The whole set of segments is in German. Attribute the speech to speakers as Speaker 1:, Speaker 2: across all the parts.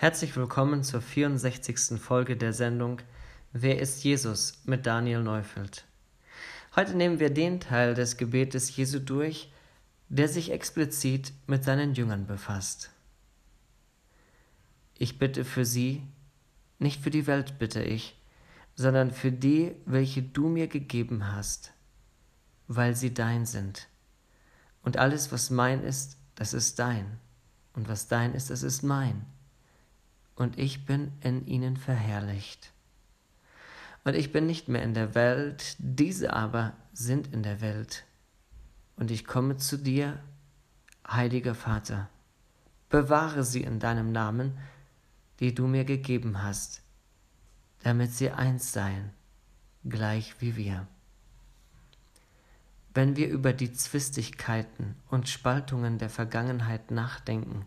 Speaker 1: Herzlich willkommen zur 64. Folge der Sendung Wer ist Jesus mit Daniel Neufeld. Heute nehmen wir den Teil des Gebetes Jesu durch, der sich explizit mit seinen Jüngern befasst. Ich bitte für sie, nicht für die Welt bitte ich, sondern für die, welche du mir gegeben hast, weil sie dein sind. Und alles, was mein ist, das ist dein, und was dein ist, das ist mein und ich bin in ihnen verherrlicht. Und ich bin nicht mehr in der Welt, diese aber sind in der Welt. Und ich komme zu dir, heiliger Vater, bewahre sie in deinem Namen, die du mir gegeben hast, damit sie eins seien, gleich wie wir. Wenn wir über die Zwistigkeiten und Spaltungen der Vergangenheit nachdenken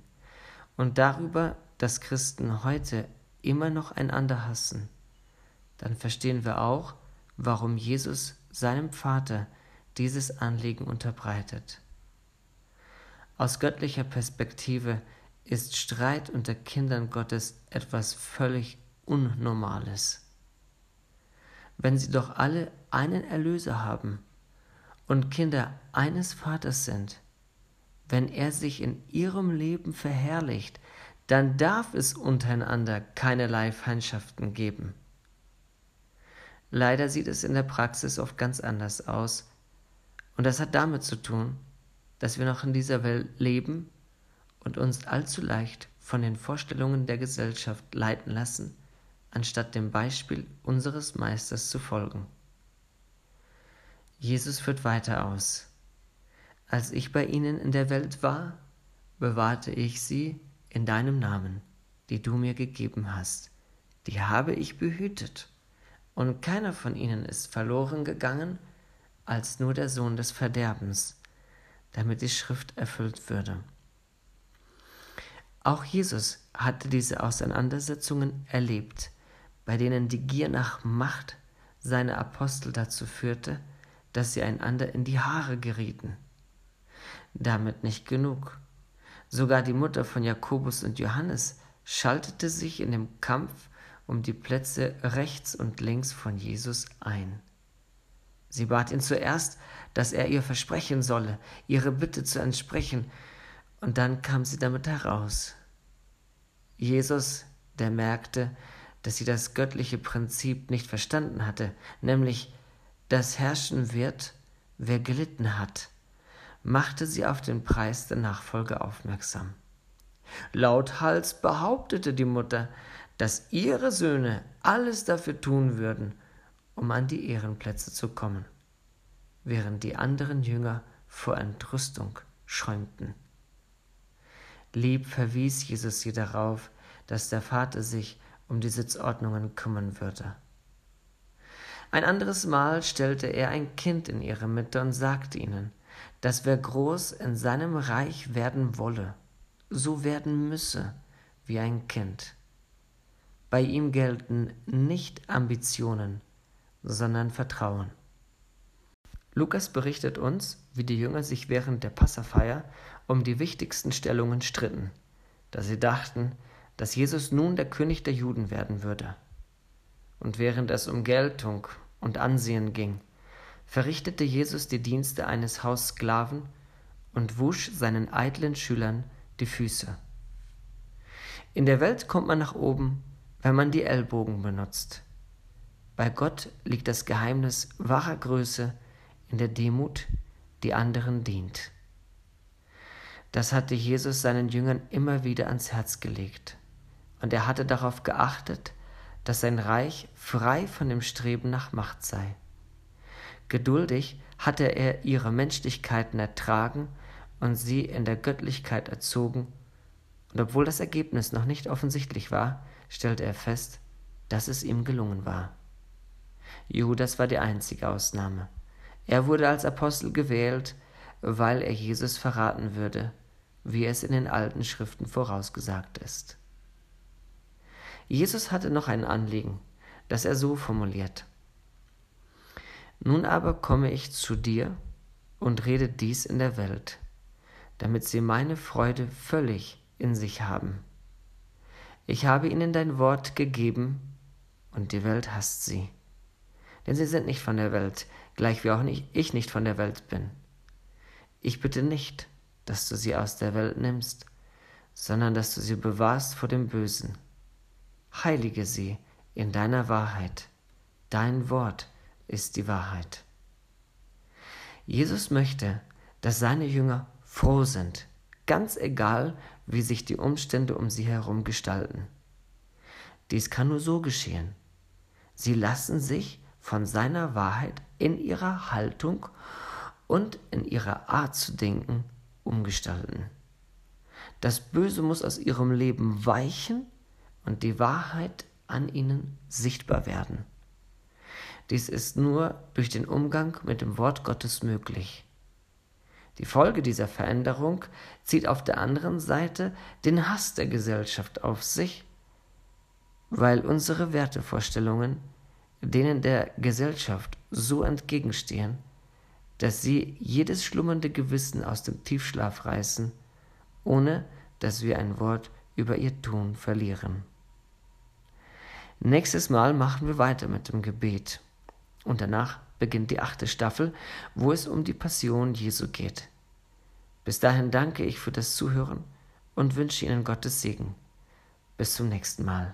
Speaker 1: und darüber, dass Christen heute immer noch einander hassen, dann verstehen wir auch, warum Jesus seinem Vater dieses Anliegen unterbreitet. Aus göttlicher Perspektive ist Streit unter Kindern Gottes etwas völlig Unnormales. Wenn sie doch alle einen Erlöser haben und Kinder eines Vaters sind, wenn er sich in ihrem Leben verherrlicht, dann darf es untereinander keinerlei Feindschaften geben. Leider sieht es in der Praxis oft ganz anders aus, und das hat damit zu tun, dass wir noch in dieser Welt leben und uns allzu leicht von den Vorstellungen der Gesellschaft leiten lassen, anstatt dem Beispiel unseres Meisters zu folgen. Jesus führt weiter aus. Als ich bei ihnen in der Welt war, bewahrte ich sie in deinem Namen, die du mir gegeben hast, die habe ich behütet, und keiner von ihnen ist verloren gegangen, als nur der Sohn des Verderbens, damit die Schrift erfüllt würde. Auch Jesus hatte diese Auseinandersetzungen erlebt, bei denen die Gier nach Macht seine Apostel dazu führte, dass sie einander in die Haare gerieten. Damit nicht genug. Sogar die Mutter von Jakobus und Johannes schaltete sich in dem Kampf um die Plätze rechts und links von Jesus ein. Sie bat ihn zuerst, dass er ihr versprechen solle, ihre Bitte zu entsprechen, und dann kam sie damit heraus. Jesus, der merkte, dass sie das göttliche Prinzip nicht verstanden hatte, nämlich, dass herrschen wird, wer gelitten hat, machte sie auf den Preis der Nachfolge aufmerksam. Lauthals behauptete die Mutter, dass ihre Söhne alles dafür tun würden, um an die Ehrenplätze zu kommen, während die anderen Jünger vor Entrüstung schäumten. Lieb verwies Jesus sie darauf, dass der Vater sich um die Sitzordnungen kümmern würde. Ein anderes Mal stellte er ein Kind in ihre Mitte und sagte ihnen, dass wer groß in seinem Reich werden wolle, so werden müsse wie ein Kind. Bei ihm gelten nicht Ambitionen, sondern Vertrauen. Lukas berichtet uns, wie die Jünger sich während der Passafeier um die wichtigsten Stellungen stritten, da sie dachten, dass Jesus nun der König der Juden werden würde. Und während es um Geltung und Ansehen ging, verrichtete Jesus die Dienste eines Haussklaven und wusch seinen eitlen Schülern die Füße. In der Welt kommt man nach oben, wenn man die Ellbogen benutzt. Bei Gott liegt das Geheimnis wahrer Größe in der Demut, die anderen dient. Das hatte Jesus seinen Jüngern immer wieder ans Herz gelegt, und er hatte darauf geachtet, dass sein Reich frei von dem Streben nach Macht sei. Geduldig hatte er ihre Menschlichkeiten ertragen und sie in der Göttlichkeit erzogen, und obwohl das Ergebnis noch nicht offensichtlich war, stellte er fest, dass es ihm gelungen war. Judas war die einzige Ausnahme. Er wurde als Apostel gewählt, weil er Jesus verraten würde, wie es in den alten Schriften vorausgesagt ist. Jesus hatte noch ein Anliegen, das er so formuliert. Nun aber komme ich zu dir und rede dies in der Welt, damit sie meine Freude völlig in sich haben. Ich habe ihnen dein Wort gegeben, und die Welt hasst sie. Denn sie sind nicht von der Welt, gleich wie auch nicht, ich nicht von der Welt bin. Ich bitte nicht, dass du sie aus der Welt nimmst, sondern dass du sie bewahrst vor dem Bösen. Heilige sie in deiner Wahrheit. Dein Wort ist die Wahrheit. Jesus möchte, dass seine Jünger froh sind, ganz egal, wie sich die Umstände um sie herum gestalten. Dies kann nur so geschehen. Sie lassen sich von seiner Wahrheit in ihrer Haltung und in ihrer Art zu denken umgestalten. Das Böse muss aus ihrem Leben weichen und die Wahrheit an ihnen sichtbar werden. Dies ist nur durch den Umgang mit dem Wort Gottes möglich. Die Folge dieser Veränderung zieht auf der anderen Seite den Hass der Gesellschaft auf sich, weil unsere Wertevorstellungen denen der Gesellschaft so entgegenstehen, dass sie jedes schlummernde Gewissen aus dem Tiefschlaf reißen, ohne dass wir ein Wort über ihr Tun verlieren. Nächstes Mal machen wir weiter mit dem Gebet. Und danach beginnt die achte Staffel, wo es um die Passion Jesu geht. Bis dahin danke ich für das Zuhören und wünsche Ihnen Gottes Segen. Bis zum nächsten Mal.